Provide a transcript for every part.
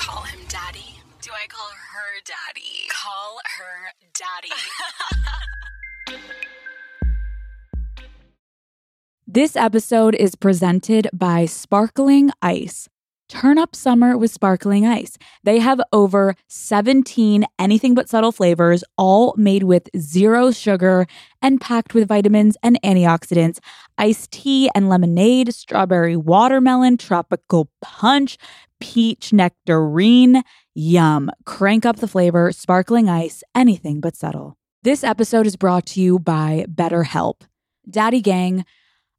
call him daddy? Do I call her daddy? Call her daddy. This episode is presented by Sparkling Ice. Turn up summer with Sparkling Ice. They have over 17 anything but subtle flavors, all made with zero sugar and packed with vitamins and antioxidants. Iced tea and lemonade, strawberry watermelon, tropical punch, peach nectarine. Yum. Crank up the flavor, Sparkling Ice, anything but subtle. This episode is brought to you by BetterHelp. Daddy Gang,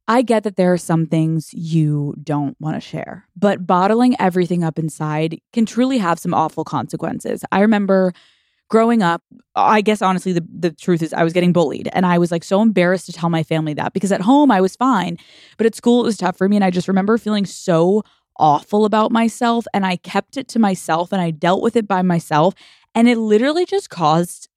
I get that there are some things you don't want to share, but bottling everything up inside can truly have some awful consequences. I remember growing up, I guess honestly, the, the truth is I was getting bullied and I was like so embarrassed to tell my family that because at home I was fine, but at school it was tough for me. And I just remember feeling so awful about myself and I kept it to myself and I dealt with it by myself. And it literally just caused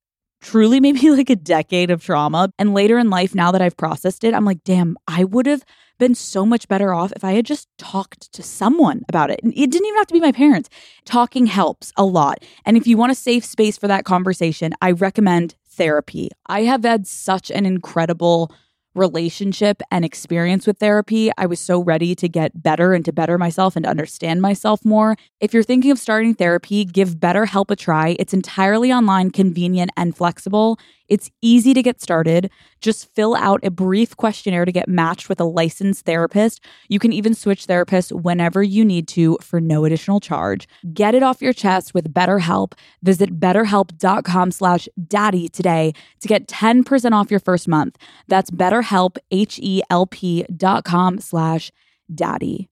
truly maybe like a decade of trauma. And later in life, now that I've processed it, I'm like, damn, I would have been so much better off if I had just talked to someone about it. And it didn't even have to be my parents. Talking helps a lot. And if you want a safe space for that conversation, I recommend therapy. I have had such an incredible relationship and experience with therapy. I was so ready to get better and to better myself and understand myself more. If you're thinking of starting therapy, give BetterHelp a try. It's entirely online, convenient, and flexible. It's easy to get started. Just fill out a brief questionnaire to get matched with a licensed therapist. You can even switch therapists whenever you need to for no additional charge. Get it off your chest with BetterHelp. Visit betterhelp.com slash daddy today to get 10% off your first month. That's betterhelp, H-E-L-P dot com slash daddy.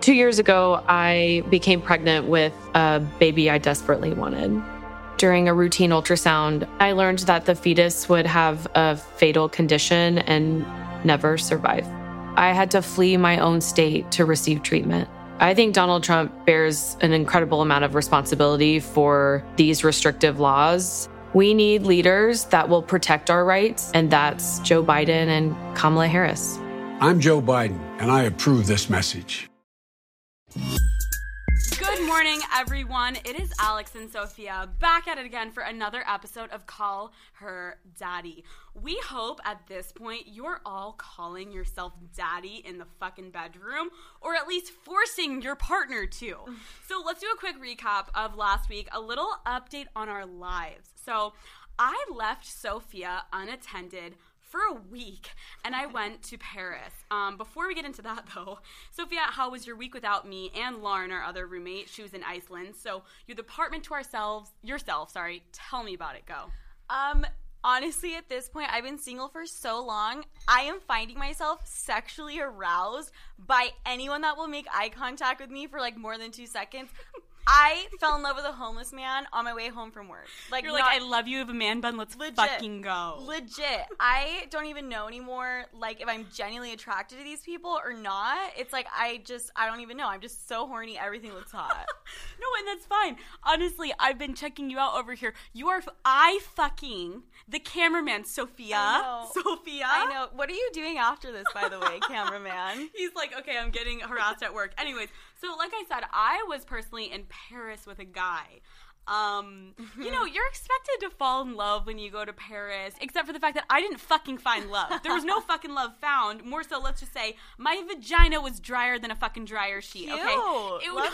Two years ago, I became pregnant with a baby I desperately wanted. During a routine ultrasound, I learned that the fetus would have a fatal condition and never survive. I had to flee my own state to receive treatment. I think Donald Trump bears an incredible amount of responsibility for these restrictive laws. We need leaders that will protect our rights, and that's Joe Biden and Kamala Harris. I'm Joe Biden, and I approve this message. Good morning, everyone. It is Alex and Sofia back at it again for another episode of Call Her Daddy. We hope at this point you're all calling yourself daddy in the fucking bedroom, or at least forcing your partner to. So let's do a quick recap of last week, a little update on our lives. So I left Sofia unattended for a week and I went to Paris. Um, before we get into that though, Sofia, how was your week without me and Lauren, our other roommate? She was in Iceland. So your apartment to ourselves, yourself, sorry. Tell me about it. Go. Um, honestly, at this point, I've been single for so long. I am finding myself sexually aroused by anyone that will make eye contact with me for like more than two seconds. I fell in love with a homeless man on my way home from work. Like, You're not- like, I love you, you have a man bun. Let's Legit. fucking go. Legit. I don't even know anymore like if I'm genuinely attracted to these people or not. It's like I just I don't even know. I'm just so horny. Everything looks hot. No, and that's fine. Honestly, I've been checking you out over here. You are I fucking the cameraman, Sofia. I. Sofia. I know. What are you doing after this, by the way, cameraman? He's like, okay, I'm getting harassed at work. Anyways, so like I said, I was personally in Paris with a guy. Um, you know, you're expected to fall in love when you go to Paris, except for the fact that I didn't fucking find love. There was no fucking love found. More so, let's just say my vagina was drier than a fucking dryer sheet. Okay, it was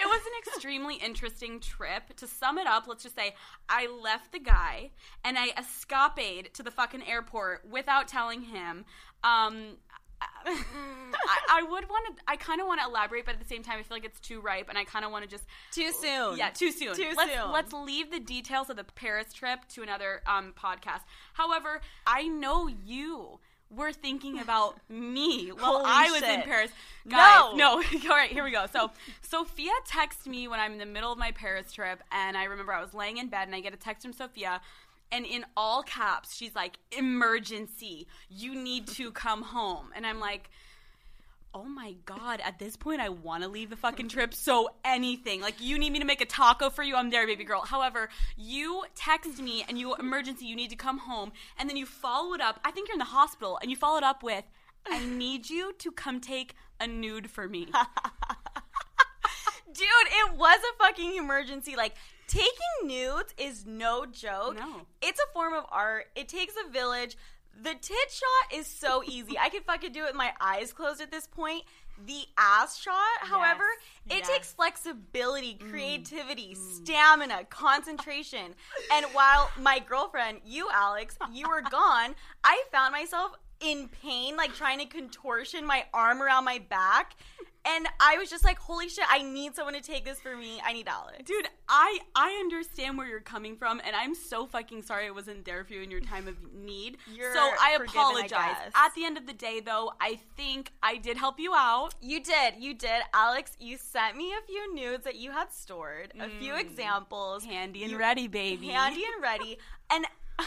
it was an extremely interesting trip. To sum it up, let's just say I left the guy and I escapade to the fucking airport without telling him. Um, I, I would want to. I kind of want to elaborate, but at the same time, I feel like it's too ripe, and I kind of want to just Too soon. yeah, too soon. Too let's, soon. Let's leave the details of the Paris trip to another um, podcast. However, I know you were thinking about me while Holy I was in. Paris. Guys, No. no. All right, here we go. So Sofia texts me when I'm in the middle of my Paris trip, and I remember I was laying in bed, and I get a text from Sofia. And in all caps, she's like, emergency. You need to come home. And I'm like, oh my god at this point i want to leave the fucking trip so anything like you need me to make a taco for you i'm there baby girl however you text me and you emergency you need to come home and then you follow it up i think you're in the hospital and you follow it up with i need you to come take a nude for me Dude, it was a fucking emergency. Like, taking nudes is no joke. No. It's a form of art. It takes a village. The tit shot is so easy. I could fucking do it with my eyes closed at this point. The ass shot, however, it Yes. takes flexibility, mm. creativity, mm. stamina, concentration. And while my girlfriend, you, Alex, you were gone, I found myself in pain, like trying to contortion my arm around my back. And I was just like, holy shit, I need someone to take this for me. I need Alex. Dude, I I understand where you're coming from, and I'm so fucking sorry I wasn't there for you in your time of need. You're so I forgiven, I apologize. guess. At the end of the day, though, I think I did help you out. You did, you did. Alex, you sent me a few nudes that you had stored, a few mm. examples. Handy and You- ready, baby. handy and ready. And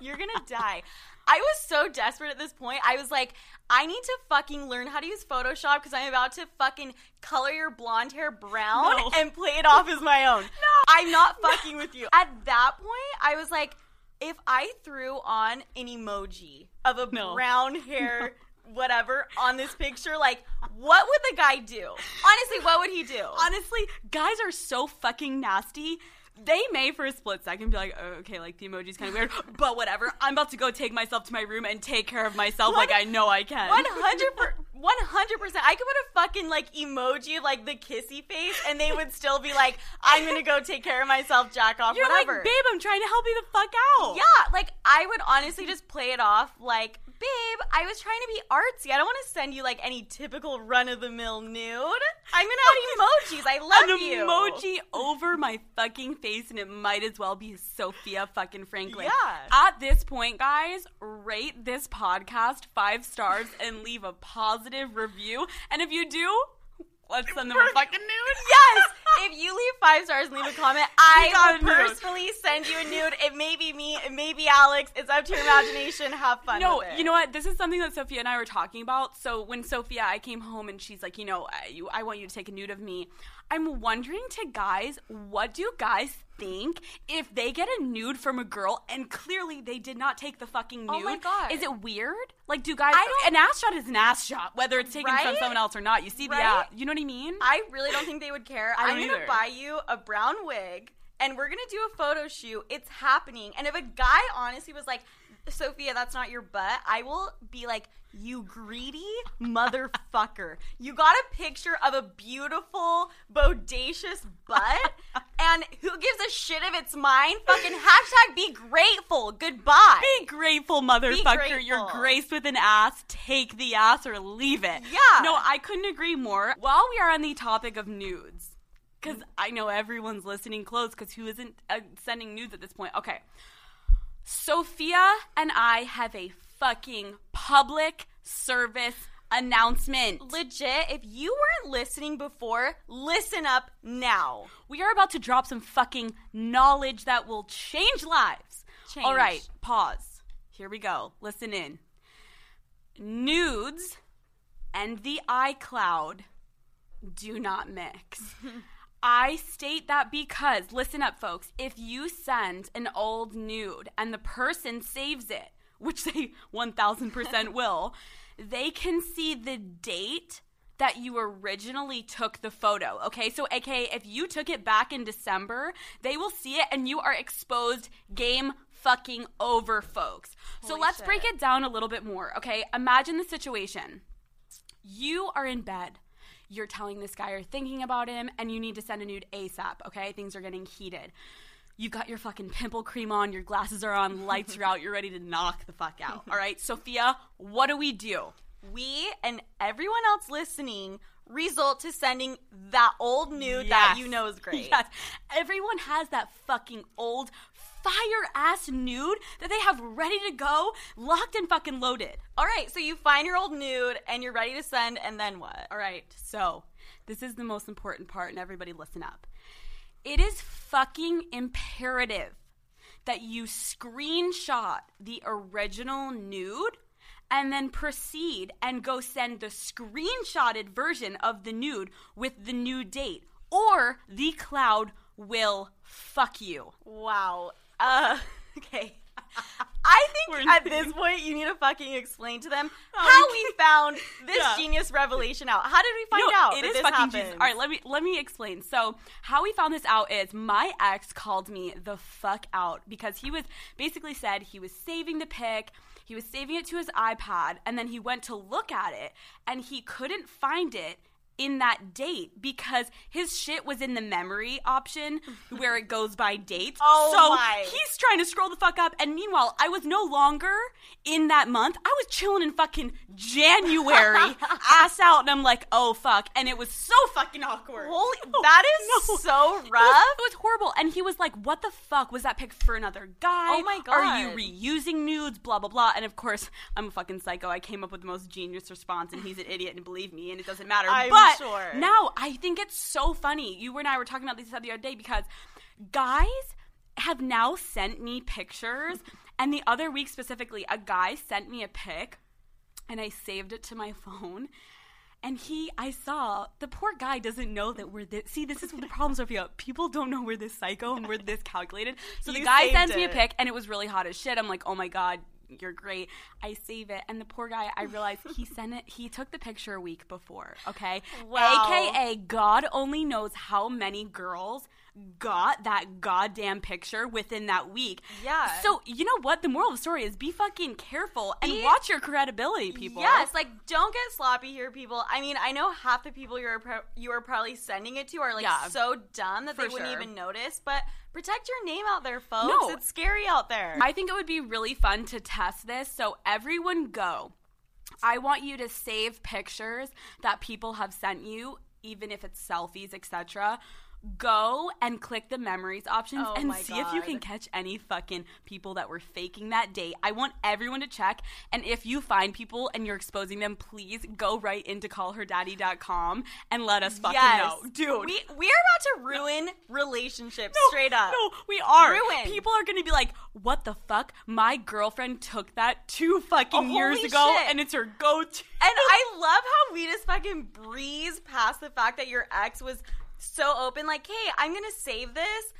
you're gonna die. I was so desperate at this point. I was like, I need to fucking learn how to use Photoshop because I'm about to fucking color your blonde hair brown No. and play it off as my own. No. I'm not fucking with you. At that point, I was like, if I threw on an emoji of a No. brown hair, whatever, on this picture, like, what would the guy do? Honestly, what would he do? Honestly, guys are so fucking nasty. They may for a split second be like, oh, okay, like the emoji's kind of weird, but whatever. I'm about to go take myself to my room and take care of myself like I know I can. One hundred per, one hundred percent. I could put a fucking like emoji of like the kissy face, and they would still be like, "I'm gonna go take care of myself, jack off, You're whatever." like, babe, I'm trying to help you the fuck out. yeah, like I would honestly just play it off like, "Babe, I was trying to be artsy. I don't want to send you like any typical run of the mill nude. I'm gonna have emojis. I love An you. emoji over my fucking face, and it might as well be Sofia fucking Franklin. Yeah. At this point, guys, rate this podcast five stars and leave a positive review. And if you do, let's send them a fucking nude. Yes. If you leave five stars and leave a comment, I will personally send you a nude. It may be me, it may be Alex. It's up to your imagination. Have fun. No, you know what? This is something that Sofia and I were talking about. So when Sofia, I came home and she's like, you know, I, you, I want you to take a nude of me. I'm wondering to guys, what do you guys think if they get a nude from a girl and clearly they did not take the fucking nude? Oh my God. Is it weird? Like, do guys? I don't- an ass shot is an ass shot, whether it's taken from someone else or not. You see the Right? ass. You know what I mean? I really don't think they would care. I'm gonna buy you a brown wig and we're gonna do a photo shoot. It's happening. And if a guy honestly was like, Sofia, that's not your butt, I will be like, you greedy motherfucker. You got a picture of a beautiful, bodacious butt, and who gives a shit if it's mine? Fucking hashtag be grateful. Goodbye. Be grateful, motherfucker. You're graced with an ass. Take the ass or leave it. Yeah. No, I couldn't agree more. While we are on the topic of nudes, because I know everyone's listening close, because who isn't uh, sending nudes at this point? Okay. Sofia and I have a fucking public service announcement. Legit, if you weren't listening before, listen up now. We are about to drop some fucking knowledge that will change lives. Change. All right, pause. Here we go. Listen in. Nudes and the iCloud do not mix. I state that because, listen up, folks, if you send an old nude and the person saves it, which they 1000% will, they can see the date that you originally took the photo. Okay, so aka if you took it back in December, they will see it and you are exposed game fucking over, folks. so let's shit. break it down a little bit more. Okay, imagine the situation you are in bed. You're telling this guy you're thinking about him and you need to send a nude ASAP, okay? Things are getting heated. You've got your fucking pimple cream on, your glasses are on, lights are out, you're ready to knock the fuck out. All right, Sofia, what do we do? we and everyone else listening result to sending that old nude that you know is great. Yes. Everyone has that fucking old fire ass nude that they have ready to go, locked and fucking loaded. All right, so you find your old nude and you're ready to send, and then what? All right, so this is the most important part, and everybody listen up. It is fucking imperative that you screenshot the original nude and then proceed and go send the screenshotted version of the nude with the new date, or the cloud will fuck you. Wow. Uh, okay. I think at this point you need to fucking explain to them How how we found this Yeah. genius revelation out. How did we find No, out It is fucking happened? genius. All right, let me let me explain. So how we found this out is my ex called me the fuck out because he was basically said he was saving the pic. He was saving it to his iPad, and then he went to look at it, and he couldn't find it in that date because his shit was in the memory option where it goes by date. Oh so my. he's trying to scroll the fuck up, and meanwhile, I was no longer in that month. I was chilling in fucking January, ass out, and I'm like, oh fuck, and it was so fucking awkward. Holy, oh, that is no. so It was, rough. it was horrible, and he was like, "What the fuck was that pic for another guy? Oh my god. Are you reusing nudes? Blah blah blah." And of course, I'm a fucking psycho. I came up with the most genius response, and he's an idiot, and believe me, and it doesn't matter. I'm but sure. now I think it's so funny. You and I were talking about this the other day because guys have now sent me pictures, and the other week specifically, a guy sent me a pic, and I saved it to my phone. And he, I saw the poor guy doesn't know that we're this. See, this is what the problem, Sofia. People don't know we're this psycho and we're this calculated. So the guy sends me a pic, and it was really hot as shit. I'm like, oh my god, you're great. I save it, and the poor guy, I realized he sent it. He took the picture a week before. Okay, Wow. AKA God only knows how many girls got that goddamn picture within that week. Yeah. So you know what? The moral of the story is be fucking careful and Be- watch your credibility, people. Yes, like don't get sloppy here, people. I mean, I know half the people you're pro- you are probably sending it to are like Yeah. so dumb that For they wouldn't sure. even notice. But protect your name out there, folks. No. It's scary out there. I think it would be really fun to test this. So everyone go. I want you to save pictures that people have sent you, even if it's selfies, etc. Go and click the memories options Oh and see if you can catch any fucking people that were faking that date. I want everyone to check. And if you find people and you're exposing them, please go right into callherdaddy.com and let us fucking yes, know. Dude. we we are about to ruin relationships straight up. No, we are. Ruin. People are going to be like, "What the fuck? My girlfriend took that two fucking Oh, years ago, shit. and it's her go-to." And I love how we just fucking breeze past the fact that your ex was so open, like, hey, I'm gonna save this.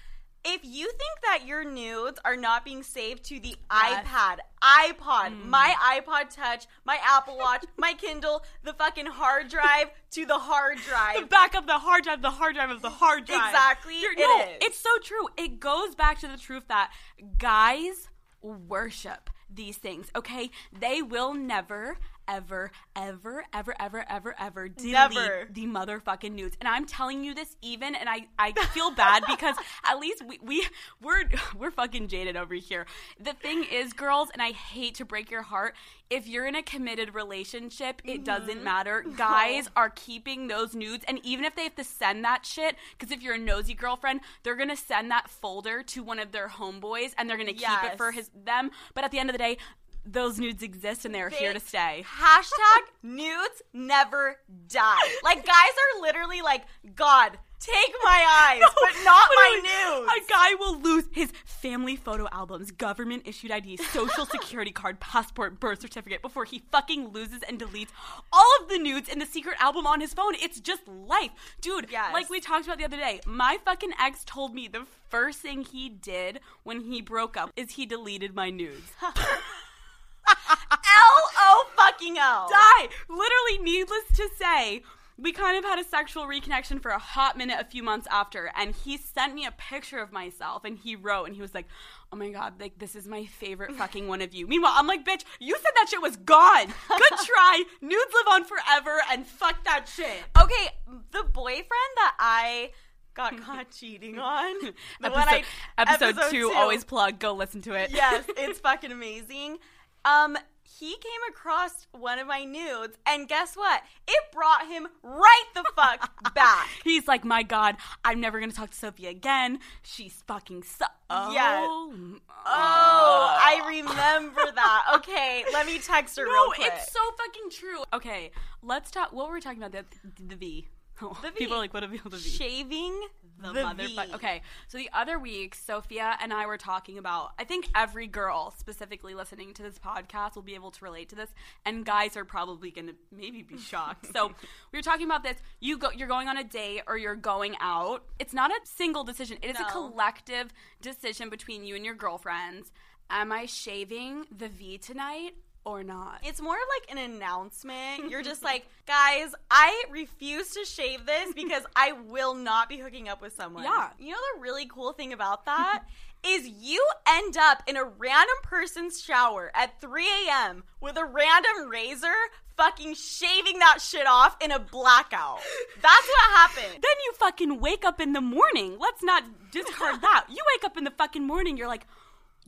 If you think that your nudes are not being saved to the Yes. iPad, iPod, Mm. my iPod Touch, my Apple Watch, my Kindle, the fucking hard drive to the hard drive. the back of the hard drive, the hard drive of the hard drive. Exactly, it no, is. it's so true. It goes back to the truth that guys worship these things. Okay, they will never. Ever, ever, ever, ever, ever, ever delete Never. the motherfucking nudes. And I'm telling you this even, and I, I feel bad because at least we, we we're we're fucking jaded over here. The thing is, girls, and I hate to break your heart, if you're in a committed relationship, it doesn't mm-hmm. matter. Guys are keeping those nudes, and even if they have to send that shit, because if you're a nosy girlfriend, they're gonna send that folder to one of their homeboys, and they're gonna keep it for his them. But at the end of the day. Those nudes exist and they are here to stay. Hashtag nudes never die. Like guys are literally like, God, take my eyes, but not my nudes. A guy will lose his family photo albums, government issued ID, social security card, passport, birth certificate before he fucking loses and deletes all of the nudes in the secret album on his phone. It's just life. Dude, Yes. like we talked about the other day, my fucking ex told me the first thing he did when he broke up is he deleted my nudes. L O fucking L. die. Literally, needless to say, we kind of had a sexual reconnection for a hot minute a few months after, and he sent me a picture of myself, and he wrote, and he was like, "Oh my god, like this is my favorite fucking one of you." Meanwhile, I'm like, "Bitch, you said that shit was gone. Good try. Nudes live on forever, and fuck that shit." Okay, the boyfriend that I got caught cheating on. Episode, I- episode, two, always plug. Go listen to it. yes, it's fucking amazing. Um, he came across one of my nudes, and guess what? It brought him right the fuck back. He's like, my God, I'm never gonna talk to Sofia again. She's fucking so. Yeah. Oh, Oh, I remember that. Okay, let me text her No, real quick. it's so fucking true. Okay, let's talk. What were we talking about? The, the V. Oh, The V. People are like, what the V? The V. shaving the, the, motherfucker. Okay, so the other week, Sofia and I were talking about. I think every girl, specifically listening to this podcast, will be able to relate to this, and guys are probably going to maybe be shocked. so we were talking about this. You go, you're going on a date or you're going out. It's not a single decision. It is a collective decision between you and your girlfriends. am I shaving the V tonight or not? It's more of like an announcement. You're just like, guys, I refuse to shave this because I will not be hooking up with someone. Yeah. You know the really cool thing about that is you end up in a random person's shower at 3 a.m. with a random razor fucking shaving that shit off in a blackout. That's what happened. Then you fucking wake up in the morning. Let's not discard that. You wake up in the fucking morning, you're like,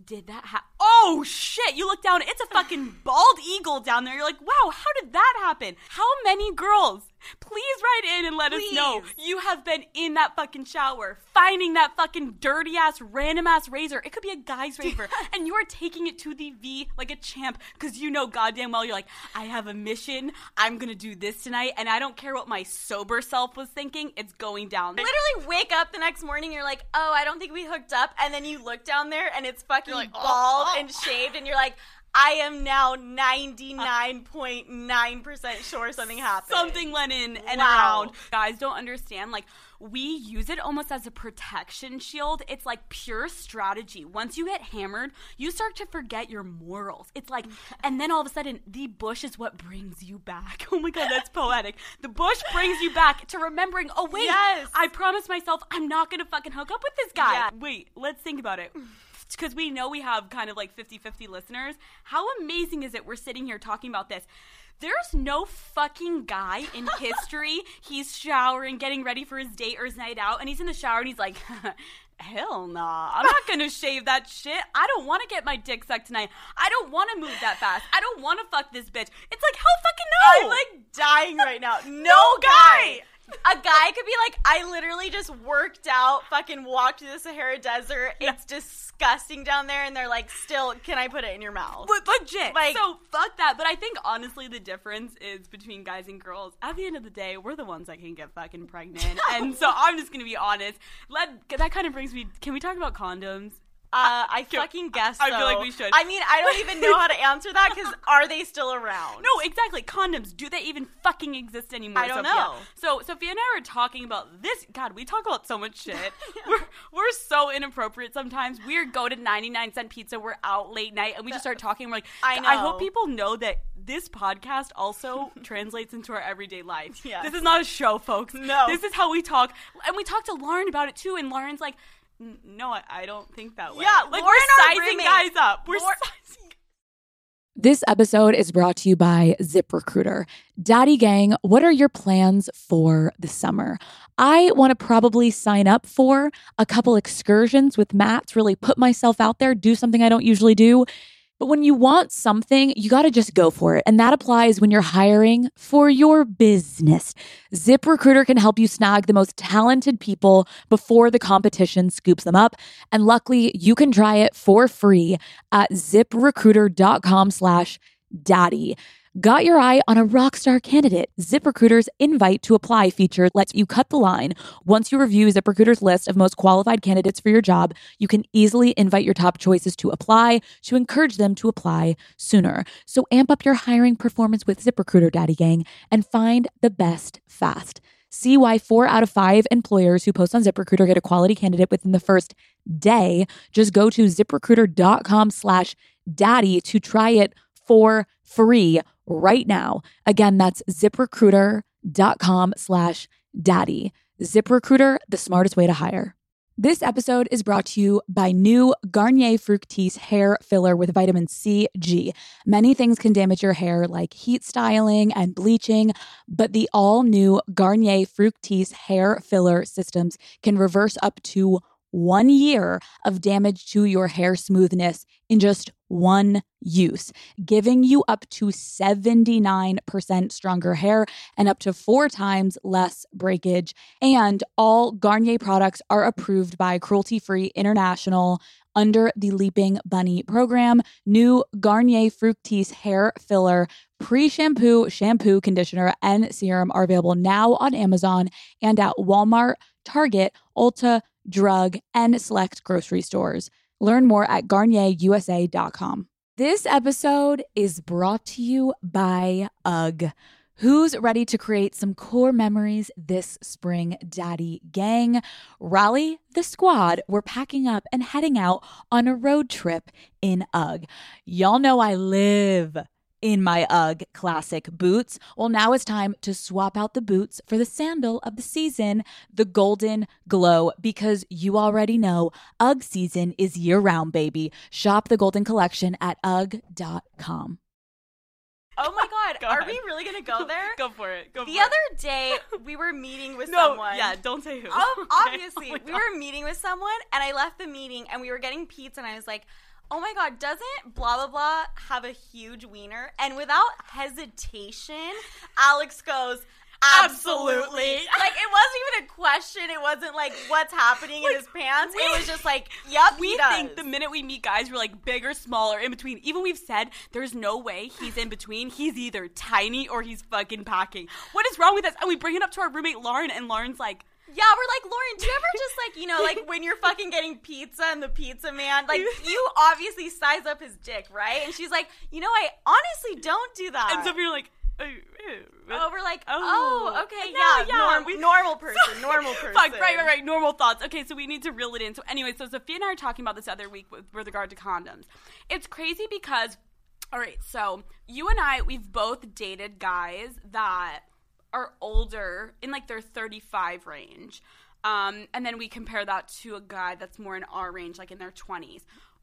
did that happen? Oh shit! You look down, it's a fucking bald eagle down there. You're like, wow, how did that happen? How many girls? Please write in and let us know you have been in that fucking shower, finding that fucking dirty ass, random ass razor. It could be a guy's razor, and you are taking it to the V like a champ because you know goddamn well you're like, I have a mission. I'm gonna do this tonight, and I don't care what my sober self was thinking. It's going down. Literally wake up the next morning, you're like, oh, I don't think we hooked up. And then you look down there and it's fucking like, oh, bald oh. and shaved, and you're like, I am now 99.9% sure something happened. something went in and Wow. around. Guys don't understand. Like, we use it almost as a protection shield. It's like pure strategy. Once you get hammered, you start to forget your morals. It's like, and then all of a sudden, the bush is what brings you back. Oh my God, that's poetic. The bush brings you back to remembering, oh, wait, Yes. I promised myself I'm not going to fucking hook up with this guy. Yeah. Wait, let's think about it. Because we know we have kind of like 50 50 listeners. How amazing is it we're sitting here talking about this? There's no fucking guy in history. he's showering, getting ready for his date or his night out, and he's in the shower and he's like, Hell nah. I'm not gonna shave that shit. I don't wanna get my dick sucked tonight. I don't wanna move that fast. I don't wanna fuck this bitch. It's like, hell fucking no! I'm like dying right now. No, guy. A guy could be like, I literally just worked out, fucking walked through the Sahara Desert. It's disgusting down there, and they're like, still, can I put it in your mouth? Le- legit. Like- so fuck that. But I think honestly, the difference is between guys and girls. At the end of the day, we're the ones that can get fucking pregnant, and so I'm just gonna be honest. Let that kind of brings me. Can we talk about condoms? Uh, I Can- fucking guess. I feel like we should. I mean, I don't even know how to answer that because are they still around? No, exactly. Condoms. Do they even fucking exist anymore? I don't Sofia? know. So Sofia and I were talking about this. God, we talk about so much shit. We're we're so inappropriate sometimes. We go to 99 cent pizza. We're out late night, and we just start talking. We're like, I know. I hope people know that this podcast also translates into our everyday life. Yes. This is not a show, folks. No. This is how we talk, and we talked to Lauren about it too. And Lauren's like. "N- No, I, I don't think that way. Yeah, like Lauren, we're sizing roommate. guys up. We're Lauren- sizing This episode is brought to you by ZipRecruiter. Daddy Gang, what are your plans for the summer? I want to probably sign up for a couple excursions with Matt's, really put myself out there, do something I don't usually do. But when you want something, you got to just go for it. And that applies when you're hiring for your business. ZipRecruiter can help you snag the most talented people before the competition scoops them up. And luckily, you can try it for free at ziprecruiter.com slash daddy. Got your eye on a rock star candidate? ZipRecruiter's invite to apply feature lets you cut the line. Once you review ZipRecruiter's list of most qualified candidates for your job, you can easily invite your top choices to apply to encourage them to apply sooner. So amp up your hiring performance with ZipRecruiter, Daddy Gang, and find the best fast. See why four out of five employers who post on ZipRecruiter get a quality candidate within the first day. Just go to ziprecruiter.com slash daddy to try it for free right now. Again, that's ziprecruiter.com slash daddy. ZipRecruiter, the smartest way to hire. This episode is brought to you by new Garnier Fructis hair filler with vitamin C, G. Many things can damage your hair, like heat styling and bleaching, but the all new Garnier Fructis hair filler systems can reverse up to one year of damage to your hair smoothness in just one use, giving you up to 79% stronger hair and up to four times less breakage. And all Garnier products are approved by Cruelty Free International under the Leaping Bunny program. New Garnier Fructis hair filler, pre shampoo, shampoo, conditioner, and serum are available now on Amazon and at Walmart, Target, Ulta, Drug, and select grocery stores. Learn more at garnierusa.com. This episode is brought to you by UGG. Who's ready to create some core memories this spring, Daddy Gang? Rally the squad. We're packing up and heading out on a road trip in UGG. Y'all know I live in my UGG classic boots. Well, now it's time to swap out the boots for the sandal of the season, the Golden Glow, because you already know UGG season is year round, baby. Shop the Golden Collection at UGG.com. Oh my god, Go are we really gonna go there? Go for it. Go for it. the for other it. day, we were meeting with No, someone. yeah, don't say who. Oh, Okay? obviously, Oh we God. were meeting with someone, and I left the meeting, and we were getting pizza, and I was like, "Oh my god, doesn't blah blah blah have a huge wiener?" And without hesitation, Alex goes. Absolutely. Absolutely. Like it wasn't even a question. It wasn't like what's happening in his pants. it was just like, yep, we think the minute we meet guys, we're like big or small or in between. Even we've said there's no way he's in between. He's either tiny or he's fucking packing. What is wrong with us? And we bring it up to our roommate Lauren, and Lauren's like, Yeah, we're like, Lauren, do you ever just like, you know, like when you're fucking getting pizza and the pizza man, like you obviously size up his dick, right? And she's like, you know, I honestly don't do that. and so you're like, oh, oh, Oh, we're like, Oh. oh, okay, No, yeah, yeah, norm- we- normal person, normal person. Fuck, right, right, right. Normal thoughts. Okay, so we need to reel it in. So anyway, so Sofia and I are talking about this other week with, with regard to condoms. It's crazy because, all right, so you and I, we've both dated guys that are older in like their 35 range. Um, and then we compare that to a guy that's more in our range, like in their 20s.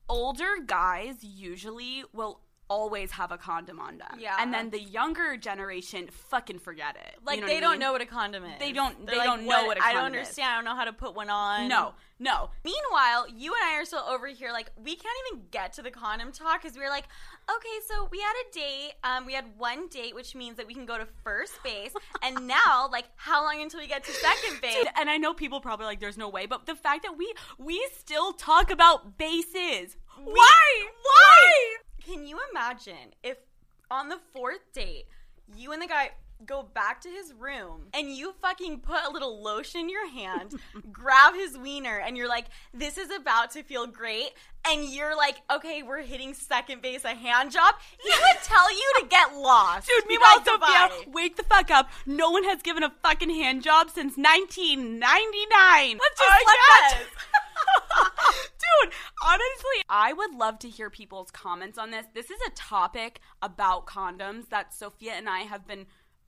Older guys usually will always have a condom on them. Yeah. And then the younger generation, fucking forget it. Like You know they don't mean? know what a condom is. They don't- They're they like, don't know what I don't condom is. understand. I don't know how to put one on. No, no. Meanwhile, you and I are still over here, like we can't even get to the condom talk because we're like, okay, so we had a date. Um, we had one date, which means that we can go to first base, and now, like, how long until we get to second base? Dude, and I know people probably like there's no way, but the fact that we we still talk about bases. Why? Why? Can you imagine if on the fourth date, you and the guy go back to his room and you fucking put a little lotion in your hand, grab his wiener, and you're like, this is about to feel great. And you're like, okay, we're hitting second base, a hand job. He would tell you to get lost. Dude, meanwhile, Sofia, wake the fuck up. No one has given a fucking hand job since 1999. Let's just oh I let that. Dude, honestly, I would love to hear people's comments on this. This is a topic about condoms that Sofia and I have been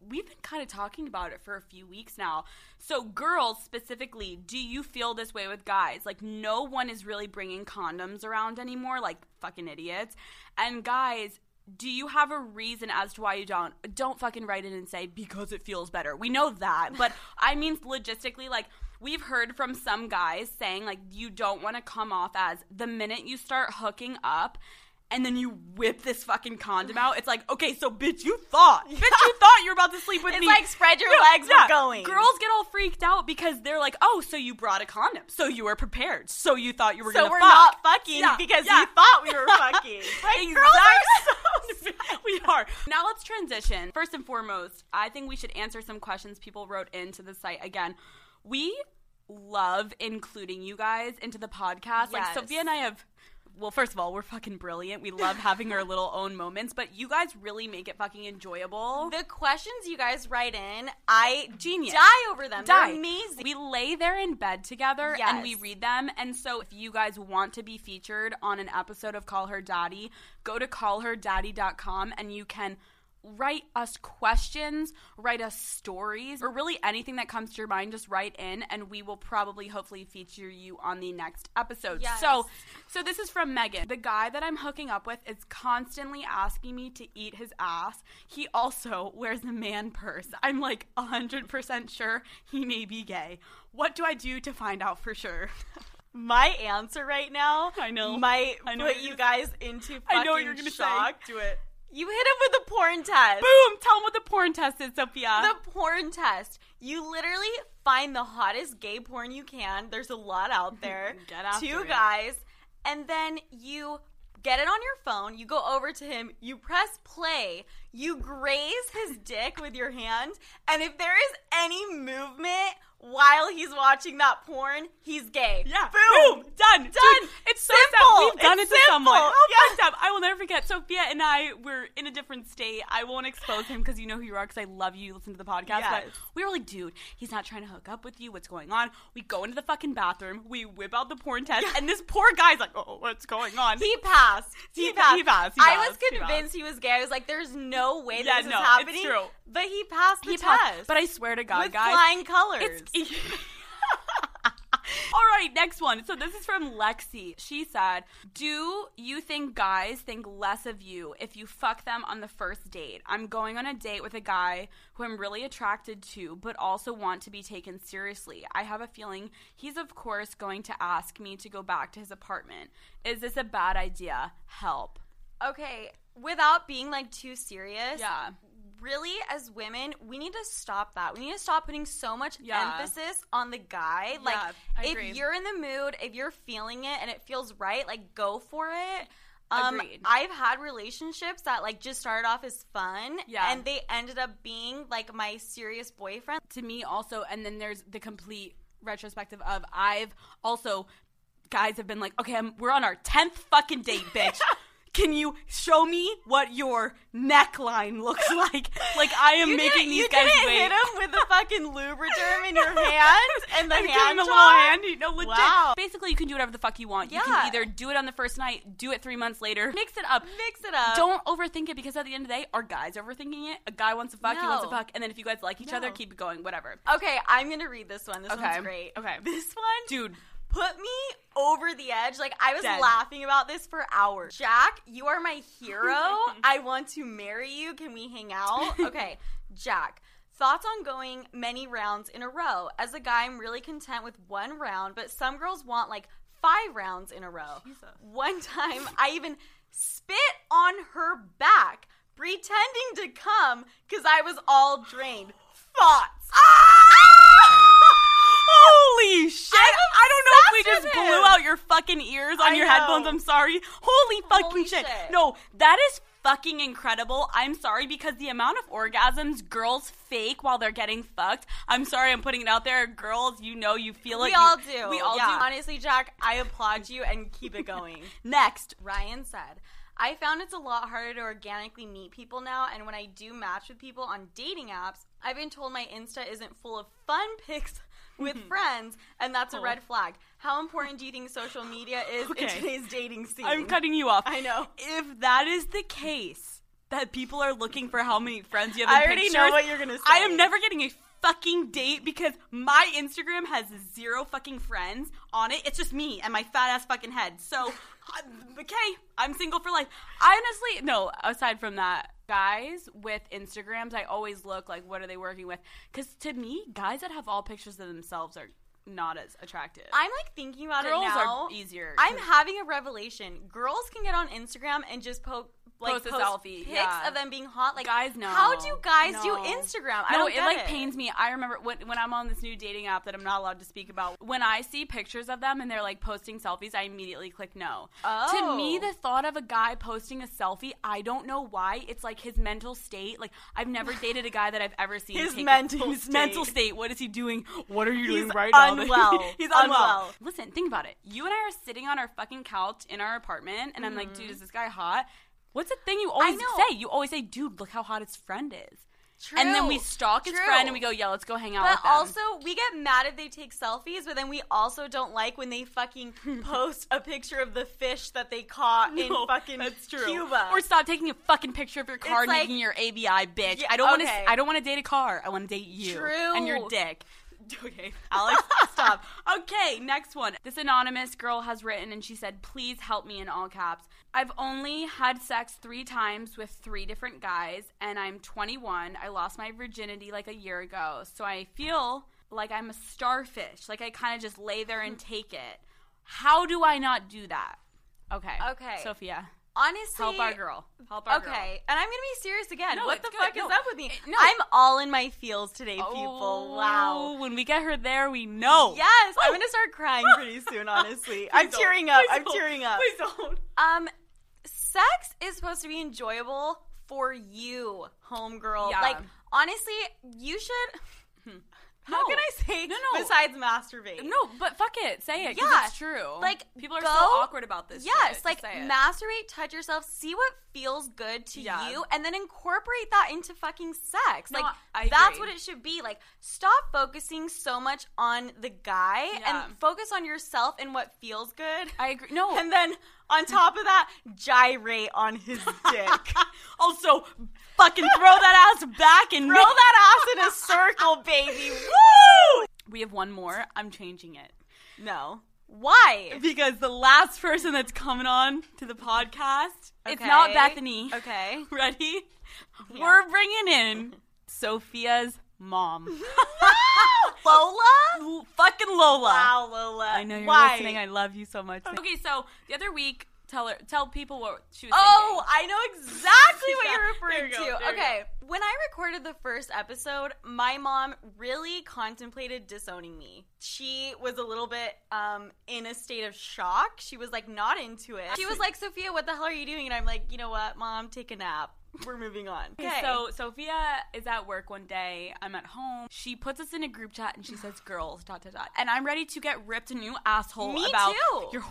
we've been kind of talking about it for a few weeks now. So, girls specifically, do you feel this way with guys? Like no one is really bringing condoms around anymore, like fucking idiots. And guys, do you have a reason as to why you don't? Don't fucking write in and say because it feels better. We know that, but I mean logistically, like we've heard from some guys saying like you don't want to come off as the minute you start hooking up. And then you whip this fucking condom out. It's like, okay, so bitch, you thought, bitch, you thought you were about to sleep with It's me. It's like spread your Yeah, legs, yeah. we're going. Girls get all freaked out because they're like, oh, so you brought a condom, so you were prepared, so you thought you were so gonna So we're fuck. not fucking Yeah, because you thought we were fucking. Like, girls are Exactly. we are. Now let's transition. First and foremost, I think we should answer some questions people wrote into the site. Again, we love including you guys into the podcast. Like Sofia and I have. Well, first of all, we're fucking brilliant. We love having our little own moments, but you guys really make it fucking enjoyable. The questions you guys write in, I Genius. die over them. Die. They're amazing. We lay there in bed together and we read them. And so, if you guys want to be featured on an episode of Call Her Daddy, go to callherdaddy.com and you can write us questions, write us stories, or really anything that comes to your mind. Just write in, and we will probably, hopefully, feature you on the next episode. Yes. So, so this is from Megan. The guy that I'm hooking up with is constantly asking me to eat his ass. He also wears a man purse. I'm like 100% sure he may be gay. What do I do to find out for sure? My answer right now, I know. might I know put you guys into fucking I know what you're gonna shock. say. Do it. You hit him with a porn test. Boom! Tell him what the porn test is, Sofia. The porn test. You literally find the hottest gay porn you can. There's a lot out there. Get after Two it. guys, and then you get it on your phone. You go over to him. You press play. you graze his dick with your hand, and if there is any movement while he's watching that porn, he's gay. Yeah. Boom. Done. Done. Dude, it's so Simple. sad. We've done It's it to someone. simple. How Yeah. I will never forget. Sofia and I were in a different state. I won't expose him because you know who you are because I love you. You Listen to the podcast. Yes. But we were like, dude, he's not trying to hook up with you. What's going on? We go into the fucking bathroom. We whip out the porn test. And this poor guy's like, oh, what's going on? He passed. He, He- passed. he passed, he I was convinced he, was gay. I was like, "There's no way that Yeah, this no, is it's happening." true. But he passed the He test. passed. But I swear to God, with guys. flying colors. All right, next one. So this is from Lexi. She said, "Do you think guys think less of you if you fuck them on the first date? I'm going on a date with a guy who I'm really attracted to, but also want to be taken seriously. I have a feeling he's of course going to ask me to go back to his apartment. Is this a bad idea? Help." okay, without being like too serious. Yeah. Really, as women, we need to stop that. We need to stop putting so much Yeah. emphasis on the guy. Like, Yeah, if agree. you're in the mood, if you're feeling it and it feels right, like, go for it. Um, Agreed. I've had relationships that like just started off as fun, Yeah. and they ended up being like my serious boyfriend. to me also and then there's the complete retrospective of i've also guys have been like okay I'm, we're on our 10th fucking date bitch can you show me what your neckline looks like like i am You making these you guys didn't wait hit him with the fucking lubriderm in your hand and the I'm hand him a little hand. You know, legit. Wow. Basically, you can do whatever the fuck you want. You Yeah. can either do it on the first night, do it three months later, mix it up. Mix it up. Don't overthink it because at the end of the day, are guys overthinking it? A guy wants to fuck, he wants to fuck, and then if you guys like each other, keep it going, whatever. Okay, I'm gonna read this one. This Okay. one's great. Okay. This one, Dude, put me over the edge. Like I was Dead. laughing about this for hours. Jack, you are my hero. I want to marry you. Can we hang out? Okay, Jack. Thoughts on going many rounds in a row? As a guy, I'm really content with one round, but some girls want like five rounds in a row. One time, I even spit on her back, pretending to come because I was all drained. Thoughts? Ah! Holy shit! I don't know if we just blew out your fucking ears on I your know. headphones. I'm sorry. Holy fucking Holy shit. shit. No, that is fucking incredible. I'm sorry because the amount of orgasms girls fake while they're getting fucked. I'm sorry, I'm putting it out there. Girls, you know you feel it. We You- all do. We all Yeah. do. Honestly, Jack, I applaud you and keep it going. Next. Ryan said, I found it's a lot harder to organically meet people now, and when I do match with people on dating apps, I've been told my Insta isn't full of fun pics with friends, and that's a oh. red flag. How important do you think social media is Okay. in today's dating scene? I'm cutting you off. I know. If that is the case, that people are looking for how many friends you have in I already pictures, know what you're gonna say. I am never getting a fucking date because my Instagram has zero fucking friends on it. It's just me and my fat ass fucking head. So, uh, okay, I'm single for life. I honestly, no, aside from that, guys with Instagrams, I always look like, what are they working with? Because to me, guys that have all pictures of themselves are not as attractive. I'm like thinking about Girls it are now. easier I'm having a revelation. Girls can get on Instagram and just po- like Post a selfie, pics yeah. of them being hot. Like guys know. How do guys do Instagram? I no, don't it like it. pains me. I remember when when I'm on this new dating app that I'm not allowed to speak about. When I see pictures of them and they're like posting selfies, I immediately click no. Oh. To me, Oh. the thought of a guy posting a selfie, I don't know why. It's like his mental state. Like I've never dated a guy that I've ever seen His mental his state. mental state. What is he doing? What are you He's doing right now? unwell. He's unwell. Unwell. Listen, think about it. You and I are sitting on our fucking couch in our apartment, and I'm like, dude, mm-hmm. is this guy hot? What's the thing you always say? You always say, dude, look how hot his friend is. True. And then we stalk his True. friend and we go, yeah, let's go hang out But with them. also, we get mad if they take selfies, but then we also don't like when they fucking post a picture of the fish that they caught in fucking that's true. Cuba. Or stop taking a fucking picture of your car It's like- making your ABI, bitch. Yeah, I don't want to. I don't want to date a car. I want to date you True. and your dick. Okay, Alex, stop. Okay, next one. This anonymous girl has written and she said, "Please help me" in all caps. I've only had sex three times with three different guys, and I'm 21. I lost my virginity like a year ago, so I feel like I'm a starfish. Like I kind of just lay there and take it. How do I not do that? Okay. Okay. Sofia, Honestly, help our girl. Help our Okay, girl. Okay, and I'm gonna be serious again. No, what the good. fuck No. is up with me? No. I'm all in my feels today, people. Oh, Wow. When we get her there, we know. Yes, I'm Oh. gonna start crying pretty soon. Honestly, I'm don't. tearing up. Please I'm don't. tearing up. Please don't. Um, sex is supposed to be enjoyable, for you, homegirl. Yeah. Like honestly, you should. How No. can I say No, no. besides masturbate? No, but fuck it. Say it. Yeah. it's true. Like, people are go- so awkward about this. Yes, shit. like masturbate, touch yourself, see what feels good to Yeah. you, and then incorporate that into fucking sex. No, like I that's agree. what it should be. Like stop focusing so much on the guy Yeah. and focus on yourself and what feels good. I agree. No, And then on top of that, gyrate on his dick. also fucking throw that ass back and Throw that ass in a circle, baby. Woo! We have one more. I'm changing it No. Why? because the last person that's coming on to the podcast, it's not Bethany. Okay. Ready? We're bringing in Sofia's mom. Lola? L- fucking Lola. Wow, Lola. I know you're Why? listening. I love you so much. Okay, so the other week, tell her, tell people what she was Oh, thinking. I know exactly what you're referring you go, to. Okay, when I recorded the first episode, my mom really contemplated disowning me. She was a little bit um, in a state of shock. She was like not into it. She was like, "Sofia, what the hell are you doing?" And I'm like, "You know what, mom? Take a nap. We're moving on." Okay, so Sofia is at work one day. I'm at home. She puts us in a group chat and she says, "Girls, dot dot dot," and I'm ready to get ripped a new asshole Me about too. you're.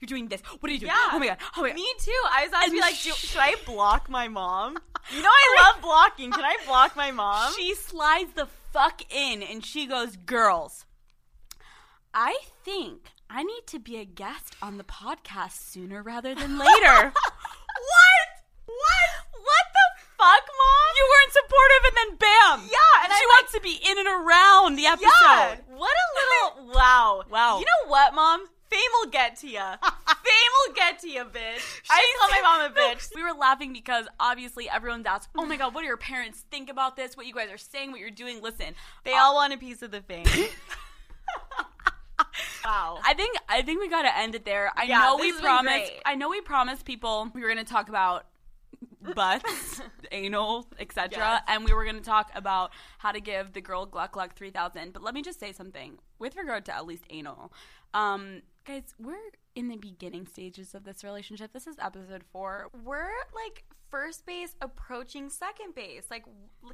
You're doing this. What are you doing? Yeah. Oh my god. Oh my god. Me too. I was about to be like, sh- should I block my mom? You know I love blocking. Can I block my mom? She slides the fuck in and she goes, "Girls, I think I need to be a guest on the podcast sooner rather than later." What? Fuck, mom? You weren't supportive, and then bam! Yeah, and she I'm wants to be in and around the episode. Yeah. What a little wow. Wow. You know what, mom? Fame will get to you. Fame will get to you, bitch. I call my mom a bitch. We were laughing because obviously everyone's asked, "Oh my god, what do your parents think about this? What you guys are saying? What you're doing?" Listen, They uh, all want a piece of the fame. wow. I think I think we got to end it there. I Yeah, know we promised. I know we promised people we were to talk about butts, anal, etc. Yes. And we were going to talk about how to give the girl Gluck Gluck 3000. But let me just say something with regard to at least anal. Um, guys, we're in the beginning stages of this relationship. This is episode four. We're like first base approaching second base. Like,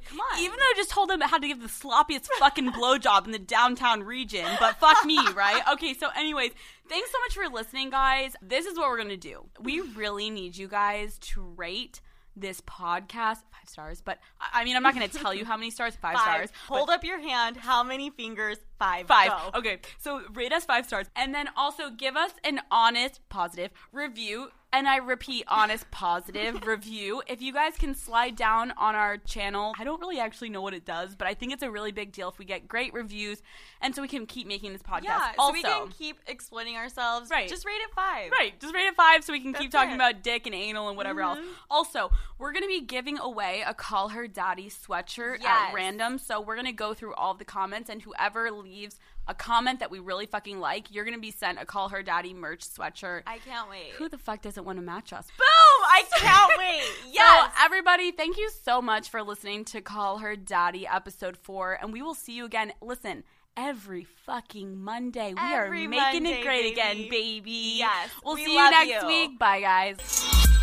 come on. Even though I just told him how to give the sloppiest fucking blowjob in the downtown region, but fuck me, right? Okay, so anyways, thanks so much for listening, guys. This is what we're gonna do. We really need you guys to rate this podcast five stars, but I mean, I'm not gonna tell you how many stars. Five, five. stars. Hold up your hand. How many fingers? Five. Five. Go. Okay, so rate us five stars, and then also give us an honest, positive review. And I repeat, honest, positive review. If you guys can slide down on our channel, I don't really actually know what it does, but I think it's a really big deal if we get great reviews, and so we can keep making this podcast. Yeah, also, so we can keep exploiting ourselves. Right. Just rate it five. Right, just rate it five so we can keep talking it. Mm-hmm. about dick and anal and whatever else. Also, we're gonna be giving away a Call Her Daddy sweatshirt Yes. at random. So we're gonna go through all the comments, and whoever leaves a comment that we really fucking like, you're gonna be sent a Call Her Daddy merch sweatshirt. I can't wait. Who the fuck doesn't want to match us? Boom! I can't wait. Yes. So, everybody, thank you so much for listening to Call Her Daddy episode four, and we will see you again. Listen. Every fucking Monday. We Every are making Monday, it great baby. again, baby. Yes, We'll we see you next you. week. Bye, guys.